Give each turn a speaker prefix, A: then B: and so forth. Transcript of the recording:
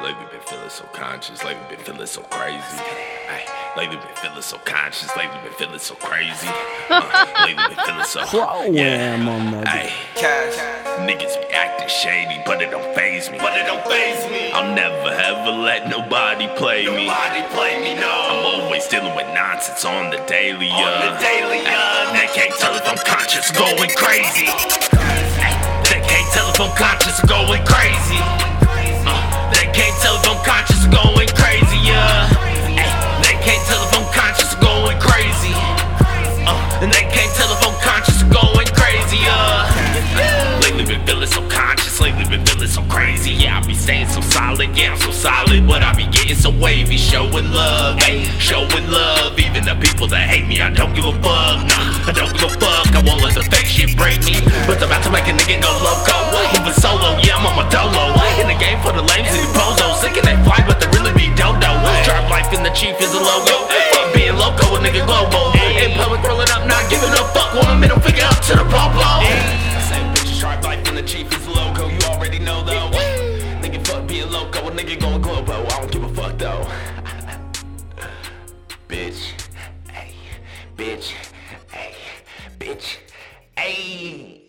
A: Lately been feeling so conscious, lately been feeling so crazy. Ay, lately been feeling so conscious, lately been feeling so crazy. Uh, lately been feeling so.
B: Program on the
A: Ay, niggas be acting shady, but it don't faze me.
C: But it don't faze me.
A: I'll never ever let nobody play me.
C: Nobody play me, no.
A: I'm always dealing with nonsense on the daily,
C: On
A: uh.
C: the daily, uh.
A: They can't tell if I'm conscious, going crazy. Ay, They can't tell if I'm conscious, going crazy. Yeah, I be staying so solid, yeah, I'm so solid, but I be getting so wavy, showing love, hey, showing love. Even the people that hate me, I don't give a fuck, nah, I don't give a fuck. I won't let the fake shit break me, but about to make a nigga go loco. Moving solo, yeah, I'm on my dolo. In the game for the lames and the bozos, thinking they fly, but they really be dodo. Drive life in the chief is a logo. Fuck being loco, a nigga global. In public, rolling up, not giving a fuck. Want a middle finger up to the popo. Same bitch, sharp life in the chief is the logo. You already know though. Nigga going globo. I don't give a fuck though. bitch, hey, bitch, hey, bitch, hey.